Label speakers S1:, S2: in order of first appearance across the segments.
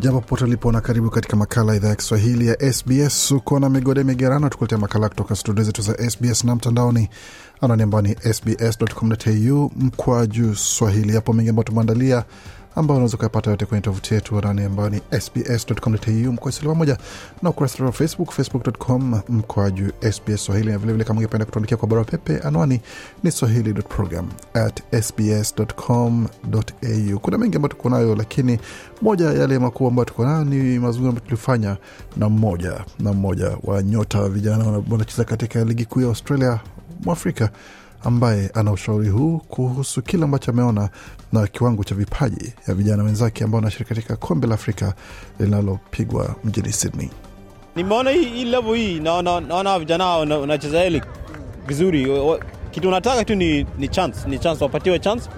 S1: Jambo popote ulipo na karibu katika makala idhaa ya Kiswahili ya SBS. Uko na migode migerano, tukuletea makala kutoka studio zetu za SBS na mtandaoni, anwani ambao ni sbs.com.au mkwaju swahili. Hapo mengi ambayo tumeandalia ambao unaweza kuyapata yote kwenye tovuti yetu anani ambayo ni sbs.com.au mkwasili pamoja na ukurasa wa Facebook, facebook.com mkoaju SBS Swahili, na vilevile kama ungependa kutuandikia kwa barua pepe, anwani ni swahili.program. Kuna mengi ambayo tuko nayo, lakini moja ya yale makubwa ambayo tuko nayo ni mazungumzo ambayo tulifanya na mmoja na mmoja wa nyota vijana wanacheza katika ligi kuu ya Australia mwafrika ambaye ana ushauri huu kuhusu kile ambacho ameona na kiwango cha vipaji ya vijana wenzake ambao wanashiriki katika kombe la Afrika linalopigwa mjini Sydney.
S2: Nimeona hii, hii level hii naona, naona vijana wanacheza hili vizuri. Kitu nataka tu ni, ni chance, ni chance, wapatiwe chance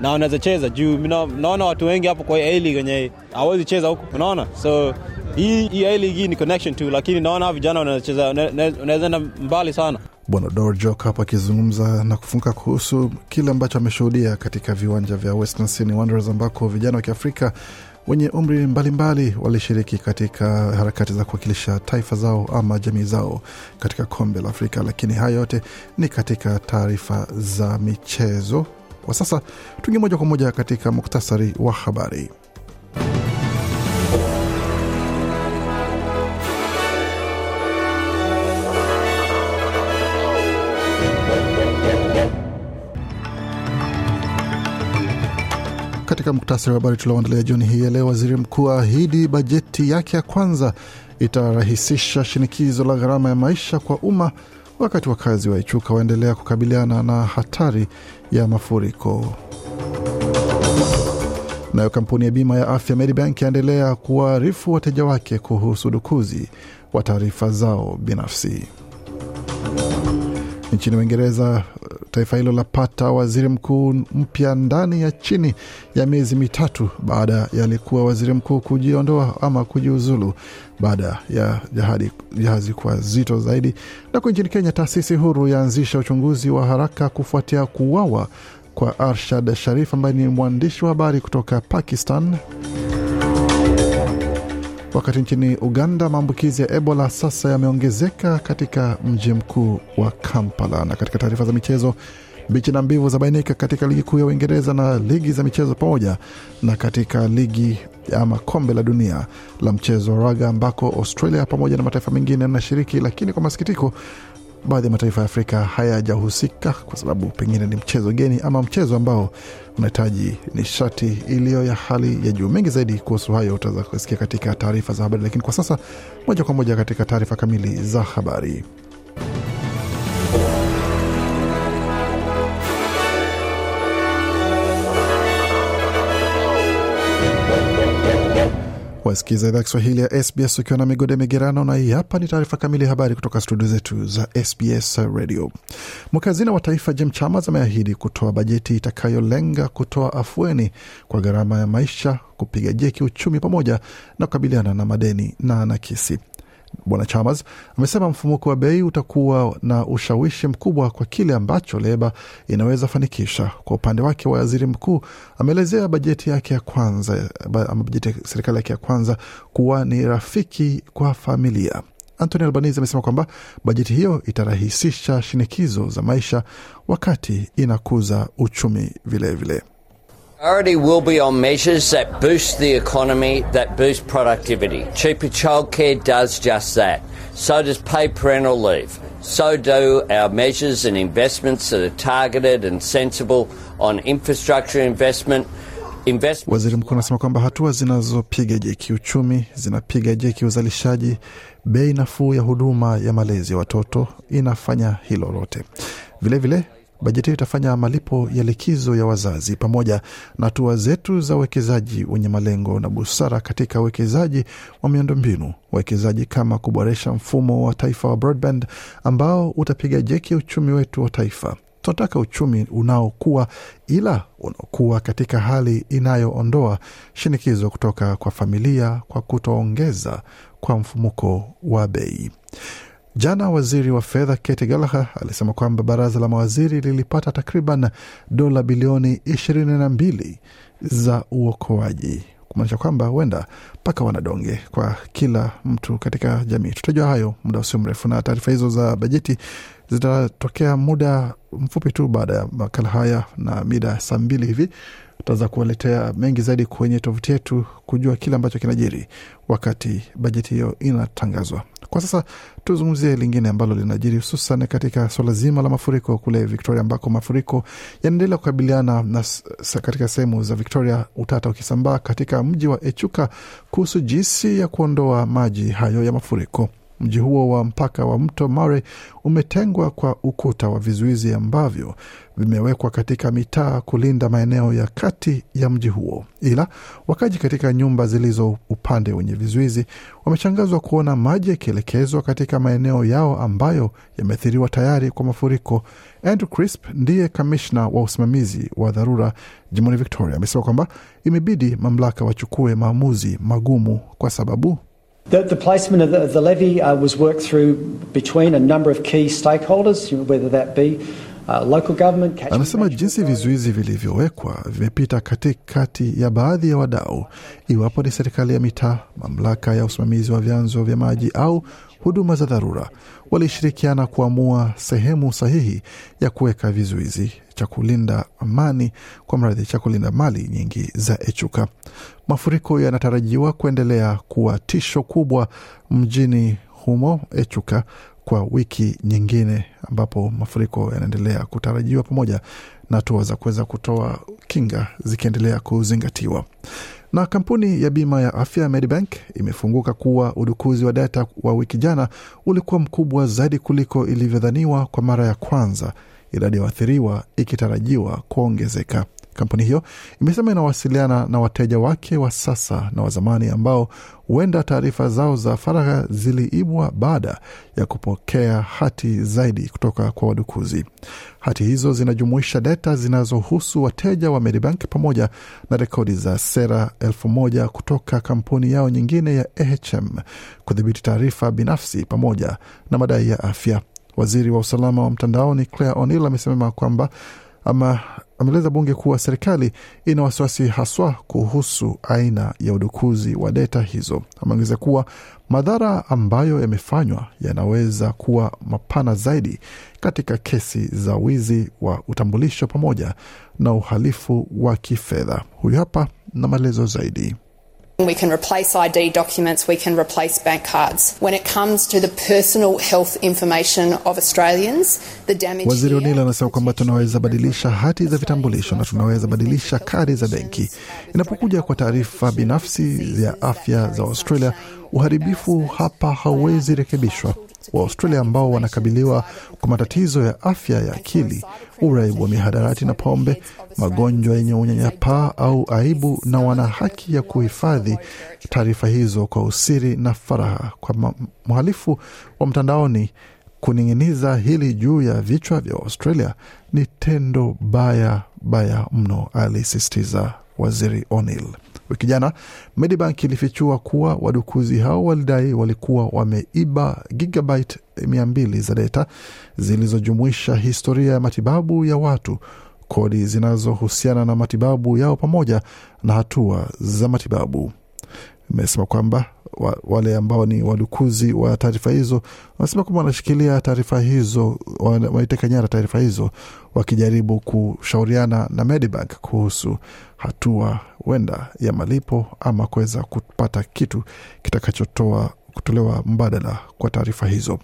S2: na wanaweza cheza juu na, naona watu wengi hapo kwa hii league wenye hawezi cheza huku, unaona so hii hii hii ni connection tu, lakini naona vijana wanacheza wanaweza enda mbali sana.
S1: Bwana dor hapo akizungumza na kufunga kuhusu kile ambacho ameshuhudia katika viwanja vya Western Sydney Wanderers ambako vijana wa Kiafrika wenye umri mbalimbali walishiriki katika harakati za kuwakilisha taifa zao ama jamii zao katika kombe la Afrika. Lakini haya yote ni katika taarifa za michezo. Kwa sasa tuingie moja kwa moja katika muktasari wa habari. Katika muktasari wa habari tulioandalia jioni hii ya leo, waziri mkuu aahidi bajeti yake ya kwanza itarahisisha shinikizo la gharama ya maisha kwa umma, wakati wakazi wa Ichuka waendelea kukabiliana na hatari ya mafuriko. Nayo kampuni ya bima ya afya Medibank yaendelea kuwaarifu wateja wake kuhusu udukuzi wa taarifa zao binafsi. Nchini Uingereza, taifa hilo lapata waziri mkuu mpya ndani ya chini ya miezi mitatu baada ya aliyekuwa waziri mkuu kujiondoa ama kujiuzulu baada ya jahadi, jahazi kuwa zito zaidi. Nako nchini Kenya, taasisi huru yaanzisha uchunguzi wa haraka kufuatia kuuawa kwa Arshad Sharif ambaye ni mwandishi wa habari kutoka Pakistan. Wakati nchini Uganda maambukizi ya Ebola sasa yameongezeka katika mji mkuu wa Kampala. Na katika taarifa za michezo, bichi na mbivu zabainika katika ligi kuu ya Uingereza na ligi za michezo pamoja na katika ligi ama kombe la dunia la mchezo wa raga ambako Australia pamoja na mataifa mengine yanashiriki, lakini kwa masikitiko baadhi ya mataifa ya Afrika hayajahusika kwa sababu pengine ni mchezo geni ama mchezo ambao unahitaji nishati iliyo ya hali ya juu. Mengi zaidi kuhusu hayo utaweza kusikia katika taarifa za habari, lakini kwa sasa moja kwa moja katika taarifa kamili za habari. Wasikiza idhaa Kiswahili ya SBS ukiwa na migode migerano, na hii hapa ni taarifa kamili ya habari kutoka studio zetu za SBS Radio. Mwakazina wa taifa Jim Chalmers ameahidi kutoa bajeti itakayolenga kutoa afueni kwa gharama ya maisha, kupiga jeki uchumi pamoja na kukabiliana na madeni na nakisi. Bwana Chalmers amesema mfumuko wa bei utakuwa na ushawishi mkubwa kwa kile ambacho leba inaweza fanikisha. Kwa upande wake, waziri mkuu ameelezea bajeti yake ya kwanza ama bajeti ya serikali yake ya kwanza kuwa ni rafiki kwa familia. Anthony Albanese amesema kwamba bajeti hiyo itarahisisha shinikizo za maisha wakati inakuza uchumi vilevile vile.
S3: Priority will be on measures that boost the economy, that boost productivity. Cheaper childcare does just that. So does paid parental leave. So do our measures and investments that are targeted and sensible on infrastructure investment. Investment
S1: Waziri mkuu anasema kwamba hatua zinazopiga jeki uchumi zinapiga jeki uzalishaji. Bei nafuu ya huduma ya malezi ya watoto inafanya hilo lote. Vilevile bajeti hiyo itafanya malipo ya likizo ya wazazi pamoja na hatua zetu za uwekezaji wenye malengo na busara katika uwekezaji wa miundombinu, uwekezaji kama kuboresha mfumo wa taifa wa broadband ambao utapiga jeki uchumi wetu wa taifa. Tunataka uchumi unaokuwa ila unaokuwa katika hali inayoondoa shinikizo kutoka kwa familia kwa kutoongeza kwa mfumuko wa bei. Jana waziri wa fedha Kate Gallagher alisema kwamba baraza la mawaziri lilipata takriban dola bilioni ishirini na mbili za uokoaji, kumaanisha kwamba huenda mpaka wanadonge kwa kila mtu katika jamii. Tutajua hayo muda usio mrefu, na taarifa hizo za bajeti zitatokea muda mfupi tu baada ya makala haya, na mida saa mbili hivi tutaweza kuwaletea mengi zaidi kwenye tovuti yetu kujua kile ambacho kinajiri wakati bajeti hiyo inatangazwa. Kwa sasa tuzungumzie lingine ambalo linajiri hususan katika suala zima la mafuriko kule Victoria, ambako mafuriko yanaendelea kukabiliana na katika sehemu za Victoria, utata ukisambaa katika mji wa Echuka kuhusu jinsi ya kuondoa maji hayo ya mafuriko. Mji huo wa mpaka wa mto Mare umetengwa kwa ukuta wa vizuizi ambavyo vimewekwa katika mitaa kulinda maeneo ya kati ya mji huo, ila wakaji katika nyumba zilizo upande wenye vizuizi wameshangazwa kuona maji yakielekezwa katika maeneo yao ambayo yameathiriwa tayari kwa mafuriko. Andrew Crisp ndiye kamishna wa usimamizi wa dharura jimboni Victoria, amesema kwamba imebidi mamlaka wachukue maamuzi magumu kwa sababu
S4: The, the placement of the, of the levy uh, was worked through between a number of key stakeholders, whether that be uh, local government,
S1: Anasema jinsi vizuizi vilivyowekwa vimepita katikati ya baadhi ya wadau, iwapo ni serikali ya mitaa, mamlaka ya usimamizi wa vyanzo vya maji au huduma za dharura. Walishirikiana kuamua sehemu sahihi ya kuweka vizuizi cha kulinda amani, kwa mradhi cha kulinda mali nyingi za Echuka. Mafuriko yanatarajiwa kuendelea kuwa tisho kubwa mjini humo Echuka kwa wiki nyingine, ambapo mafuriko yanaendelea kutarajiwa pamoja na hatua za kuweza kutoa kinga zikiendelea kuzingatiwa. Na kampuni ya bima ya afya ya Medibank imefunguka kuwa udukuzi wa data wa wiki jana ulikuwa mkubwa zaidi kuliko ilivyodhaniwa kwa mara ya kwanza, idadi ya waathiriwa ikitarajiwa kuongezeka. Kampuni hiyo imesema inawasiliana na wateja wake wa sasa na wa zamani ambao huenda taarifa zao za faragha ziliibwa baada ya kupokea hati zaidi kutoka kwa wadukuzi. Hati hizo zinajumuisha data zinazohusu wateja wa Medibank pamoja na rekodi za sera elfu moja kutoka kampuni yao nyingine ya AHM kudhibiti taarifa binafsi pamoja na madai ya afya. Waziri wa usalama wa mtandaoni Claire O'Neill amesema kwamba ama ameeleza bunge kuwa serikali ina wasiwasi haswa kuhusu aina ya udukuzi wa data hizo. Ameongeza kuwa madhara ambayo yamefanywa yanaweza kuwa mapana zaidi katika kesi za wizi wa utambulisho pamoja na uhalifu wa kifedha. Huyu hapa na maelezo zaidi.
S5: We can replace ID documents, we can replace bank cards. When it comes to the personal health information of Australians, the damage
S1: Waziri O'Neill anasema kwamba tunaweza badilisha hati za vitambulisho na tunaweza badilisha kadi za benki. Inapokuja kwa taarifa binafsi ya afya za Australia, uharibifu hapa hauwezi rekebishwa. Waaustralia ambao wanakabiliwa kwa matatizo ya afya ya akili, uraibu wa mihadarati na pombe, magonjwa yenye unyanyapaa au aibu, na wana haki ya kuhifadhi taarifa hizo kwa usiri na faraha. Kwa mhalifu wa mtandaoni kuning'iniza hili juu ya vichwa vya Australia ni tendo baya baya mno, alisisitiza waziri O'Neill. Wiki jana Medibank ilifichua kuwa wadukuzi hao walidai walikuwa wameiba gigabyte mia mbili za data zilizojumuisha historia ya matibabu ya watu, kodi zinazohusiana na matibabu yao pamoja na hatua za matibabu. Imesema kwamba wa, wale ambao ni wadukuzi wa taarifa hizo wanasema kwamba wanashikilia taarifa hizo, wana- wanaiteka nyara taarifa hizo wakijaribu kushauriana na Medibank kuhusu hatua huenda ya malipo ama kuweza kupata kitu kitakachotoa kutolewa mbadala kwa taarifa hizo.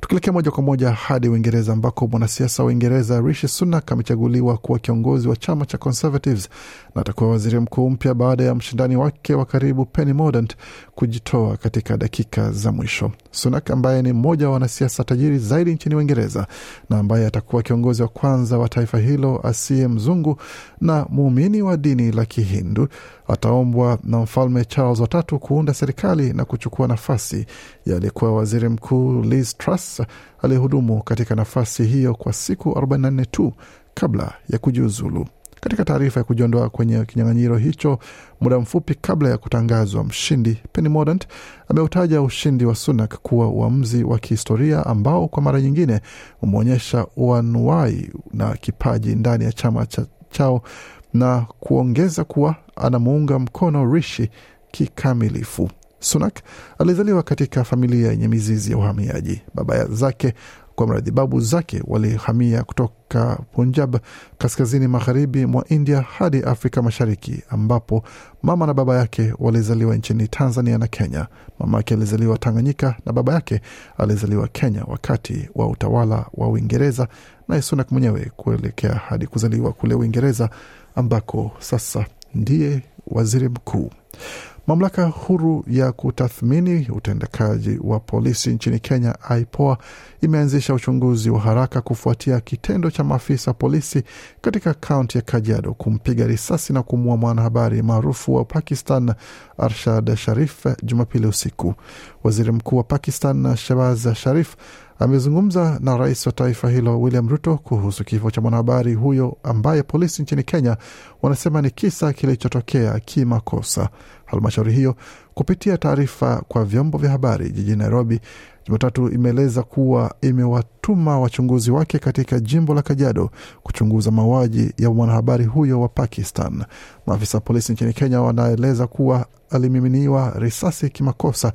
S1: Tukielekea moja kwa moja hadi Uingereza ambako mwanasiasa wa Uingereza Rishi Sunak amechaguliwa kuwa kiongozi wa chama cha Conservatives na atakuwa waziri mkuu mpya baada ya mshindani wake wa karibu Penny Mordaunt kujitoa katika dakika za mwisho. Sunak ambaye ni mmoja wa wanasiasa tajiri zaidi nchini Uingereza na ambaye atakuwa kiongozi wa kwanza wa taifa hilo asiye mzungu na muumini wa dini la Kihindu ataombwa na mfalme Charles watatu kuunda serikali na kuchukua nafasi ya aliyekuwa waziri mkuu Liz Truss aliyehudumu katika nafasi hiyo kwa siku 44 tu kabla ya kujiuzulu. Katika taarifa ya kujiondoa kwenye kinyang'anyiro hicho muda mfupi kabla ya kutangazwa mshindi, Penny Mordaunt ameutaja ushindi wa Sunak kuwa uamuzi wa kihistoria ambao kwa mara nyingine umeonyesha uanuai na kipaji ndani ya chama cha chao na kuongeza kuwa anamuunga mkono Rishi kikamilifu. Sunak alizaliwa katika familia yenye mizizi ya uhamiaji. Baba zake kwa mradhi, babu zake walihamia kutoka Punjab, kaskazini magharibi mwa India hadi Afrika Mashariki, ambapo mama na baba yake walizaliwa nchini Tanzania na Kenya. Mama yake alizaliwa Tanganyika na baba yake alizaliwa Kenya wakati wa utawala wa Uingereza, naye Sunak mwenyewe kuelekea hadi kuzaliwa kule Uingereza ambako sasa ndiye waziri mkuu. Mamlaka huru ya kutathmini utendekaji wa polisi nchini Kenya, IPOA, imeanzisha uchunguzi wa haraka kufuatia kitendo cha maafisa polisi katika kaunti ya Kajiado kumpiga risasi na kumua mwanahabari maarufu wa Pakistan Arshad Sharif Jumapili usiku. Waziri mkuu wa Pakistan Shehbaz Sharif amezungumza na rais wa taifa hilo William Ruto kuhusu kifo cha mwanahabari huyo ambaye polisi nchini Kenya wanasema ni kisa kilichotokea kimakosa. Halmashauri hiyo kupitia taarifa kwa vyombo vya habari jijini Nairobi Jumatatu imeeleza kuwa imewatuma wachunguzi wake katika jimbo la Kajiado kuchunguza mauaji ya mwanahabari huyo wa Pakistan. Maafisa wa polisi nchini Kenya wanaeleza kuwa alimiminiwa risasi kimakosa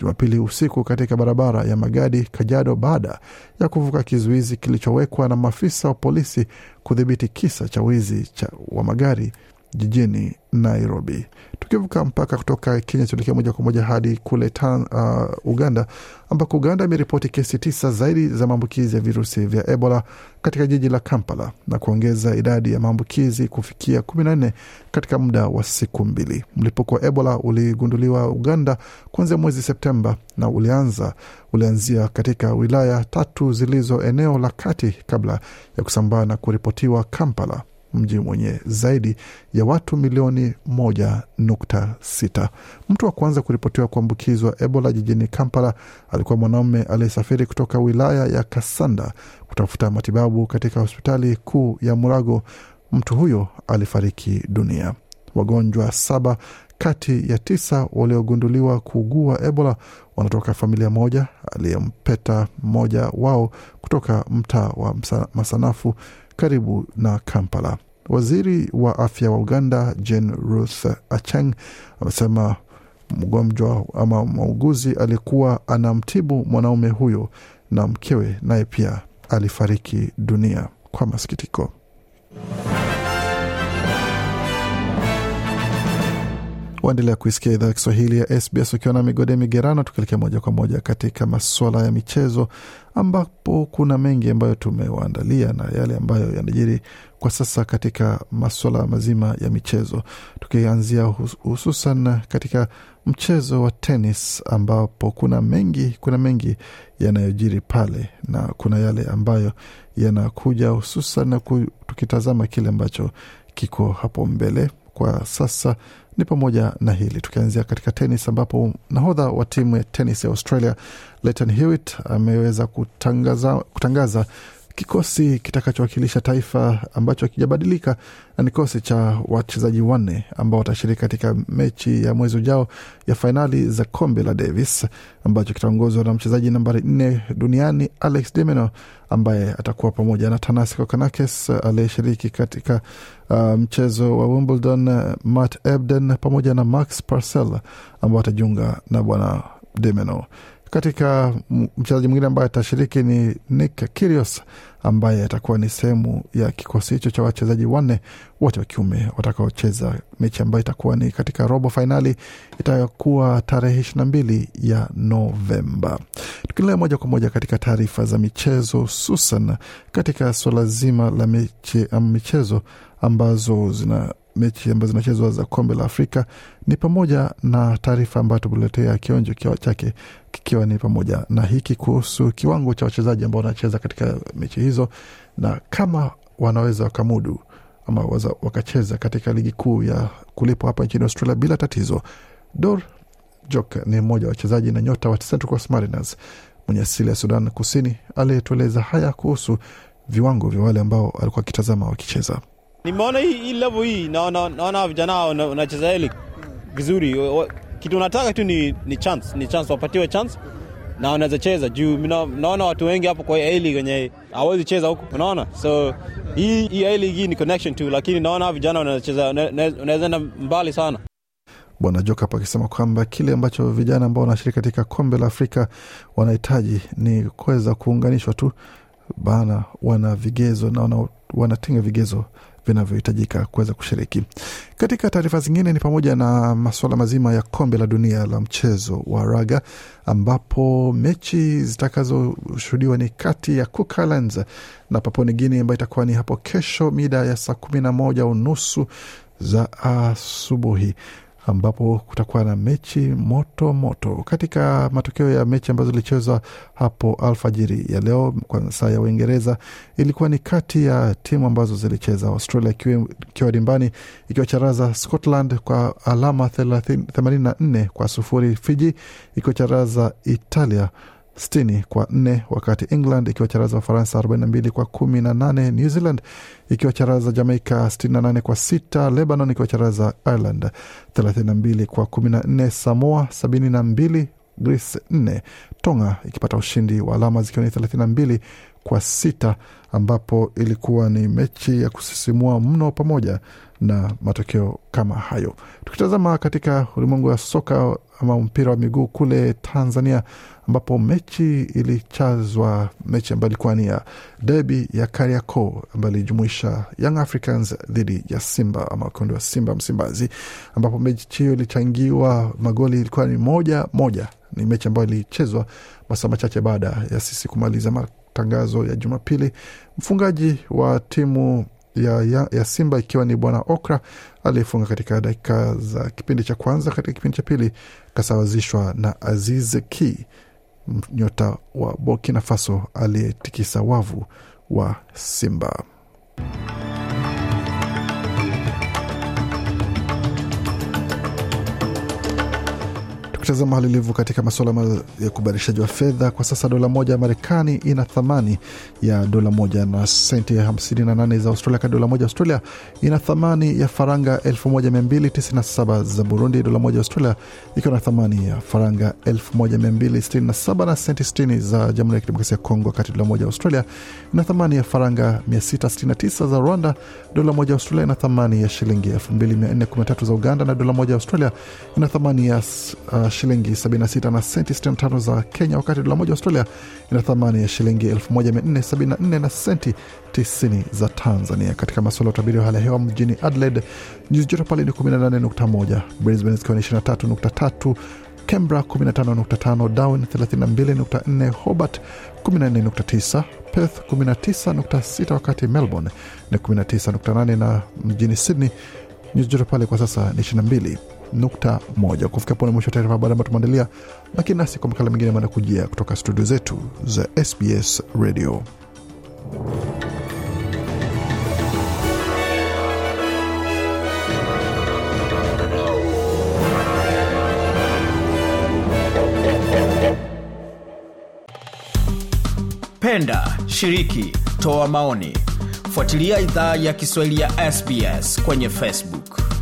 S1: Jumapili usiku katika barabara ya Magadi, Kajado baada ya kuvuka kizuizi kilichowekwa na maafisa wa polisi kudhibiti kisa cha wizi cha wa magari jijini Nairobi. Tukivuka mpaka kutoka Kenya, tuelekea moja kwa moja hadi kule tan, uh, Uganda ambako Uganda imeripoti kesi tisa zaidi za maambukizi ya virusi vya Ebola katika jiji la Kampala na kuongeza idadi ya maambukizi kufikia kumi na nne katika muda wa siku mbili. Mlipuko wa Ebola uligunduliwa Uganda kuanzia mwezi Septemba na ulianza ulianzia katika wilaya tatu zilizo eneo la kati kabla ya kusambaa na kuripotiwa Kampala mji mwenye zaidi ya watu milioni moja nukta sita. Mtu wa kwanza kuripotiwa kuambukizwa Ebola jijini Kampala alikuwa mwanaume aliyesafiri kutoka wilaya ya Kasanda kutafuta matibabu katika hospitali kuu ya Murago. Mtu huyo alifariki dunia. Wagonjwa saba kati ya tisa waliogunduliwa kuugua Ebola wanatoka familia moja aliyempeta mmoja wao kutoka mtaa wa Masanafu karibu na Kampala. Waziri wa afya wa Uganda Jane Ruth Acheng amesema mgonjwa ama muuguzi alikuwa anamtibu mwanaume huyo na mkewe naye pia alifariki dunia kwa masikitiko. Waendelea kuisikia idhaa ya Kiswahili ya SBS ukiwa na migode migerano, tukielekea moja kwa moja katika masuala ya michezo, ambapo kuna mengi ambayo tumewaandalia na yale ambayo yanajiri kwa sasa katika masuala mazima ya michezo, tukianzia hususan katika mchezo wa tenis, ambapo kuna mengi kuna mengi yanayojiri pale na kuna yale ambayo yanakuja hususan tukitazama kile ambacho kiko hapo mbele kwa sasa ni pamoja na hili. Tukianzia katika tenis ambapo nahodha wa timu ya tenis ya Australia Leighton Hewitt ameweza kutangaza, kutangaza kikosi kitakachowakilisha taifa ambacho hakijabadilika na ni kikosi cha wachezaji wanne ambao watashiriki katika mechi ya mwezi ujao ya fainali za kombe la Davis ambacho kitaongozwa na mchezaji nambari nne duniani Alex de Minaur ambaye atakuwa pamoja na Tanasi Kokonakis aliyeshiriki katika uh, mchezo wa Wimbledon, Matt Ebden pamoja na Max Purcell ambao watajiunga na bwana de Minaur. Katika mchezaji mwingine ambaye atashiriki ni Nick Kyrgios ambaye atakuwa ni sehemu ya kikosi hicho cha wachezaji wanne wote wa kiume watakaocheza mechi ambayo itakuwa ni katika robo fainali itakuwa tarehe ishirini na mbili ya Novemba. Tukiendelea moja kwa moja katika taarifa za michezo, hususan katika suala zima la mechi, am, michezo ambazo zina mechi ambazo zinachezwa za kombe la Afrika ni pamoja na taarifa ambayo tumeletea kionjo chake kikiwa ni pamoja na hiki kuhusu kiwango cha wachezaji ambao wanacheza katika mechi hizo na kama wanaweza wakamudu ama waza, wakacheza katika ligi kuu ya kulipwa hapa nchini Australia bila tatizo. Dor Jok ni mmoja wa wachezaji na nyota wa Central Coast Mariners mwenye asili ya Sudan Kusini aliyetueleza haya kuhusu viwango vya wale ambao alikuwa akitazama wakicheza.
S2: Nimeona hii, hii level hii naona naona vijana wanacheza hili vizuri. Kitu nataka tu ni, ni chance, ni chance wapatiwe chance na wanaweza cheza juu naona watu wengi hapo kwa hii league wenye hawezi cheza huko, unaona. So hii hii A league hii ni connection tu, lakini naona vijana wanacheza wanaweza enda mbali sana.
S1: Bwana Jokap akisema kwamba kile ambacho vijana ambao wanashiriki katika kombe la Afrika wanahitaji ni kuweza kuunganishwa tu, bana wana vigezo na wana, vigezo vinavyohitajika kuweza kushiriki. Katika taarifa zingine ni pamoja na masuala mazima ya kombe la dunia la mchezo wa raga, ambapo mechi zitakazoshuhudiwa ni kati ya Cook Islands na Papua Nigini ambayo itakuwa ni hapo kesho mida ya saa kumi na moja unusu za asubuhi ambapo kutakuwa na mechi moto moto. Katika matokeo ya mechi ambazo zilichezwa hapo alfajiri ya leo kwa saa ya Uingereza, ilikuwa ni kati ya timu ambazo zilicheza, Australia ikiwa dimbani ikiwacharaza Scotland kwa alama 30 84 kwa sufuri, Fiji ikiwa charaza Italia 60 kwa nne wakati England ikiwa charaza Ufaransa 42 kwa kumi na nane New Zealand ikiwa charaza Jamaica 68 kwa sita Lebanon ikiwa charaza Ireland 32 kwa kumi na nne Samoa 72 Greece 4 Tonga ikipata ushindi wa alama zikiwa ni 32 kwa sita ambapo ilikuwa ni mechi ya kusisimua mno pamoja na matokeo kama hayo. Tukitazama katika ulimwengu wa soka ama mpira wa miguu kule Tanzania, ambapo mechi ilichazwa, mechi ambayo ilikuwa ni ya debi ya Kariakoo ambayo ilijumuisha Young Africans dhidi ya Simba ama kundi wa Simba Msimbazi, ambapo mechi hiyo ilichangiwa magoli, ilikuwa ni moja moja. Ni mechi ambayo ilichezwa masaa machache baada ya sisi kumaliza matangazo ya Jumapili. Mfungaji wa timu ya, ya, ya Simba ikiwa ni bwana Okra aliyefunga katika dakika za kipindi cha kwanza. Katika kipindi cha pili kasawazishwa na Aziz Ki, nyota wa Burkina Faso aliyetikisa wavu wa Simba. Tukitazama hali ilivyo katika masuala ya kubadilishaji wa fedha kwa sasa, dola moja ya Marekani ina thamani ya dola moja na senti 58 za Australia. Kati dola moja ya Australia ina thamani ya faranga 1297 za Burundi. Dola moja ya Australia ikiwa na thamani ya faranga 1267 na senti 60 za Jamhuri ya Kidemokrasia ya Kongo, wakati dola moja ya Australia ina thamani ya faranga 669 za Rwanda. Dola moja ya Australia ina thamani ya shilingi 2413 za Uganda, na dola moja ya Australia ina thamani ya uh, shilingi 76 na senti 65 za Kenya, wakati dola moja Australia ina thamani ya shilingi 1474 na senti 90 za Tanzania. Katika masuala ya utabiri wa hali ya hewa mjini Adelaide, nyuzi joto pale ni 18.1, Brisbane zikiwa ni 23.3 Canberra 15.5, Darwin 32.4, Hobart 14.9, Perth 19.6, wakati Melbourne ni 19.8 na mjini Sydney nyuzi joto pale kwa sasa ni 22 nukta moja. Kufikia pone mwisho taarifa habari ambayo tumeandalia, lakini nasi kwa makala mengine ambayo kujia kutoka studio zetu za SBS Radio.
S6: Penda, shiriki, toa maoni. Fuatilia idhaa ya Kiswahili ya SBS kwenye Facebook.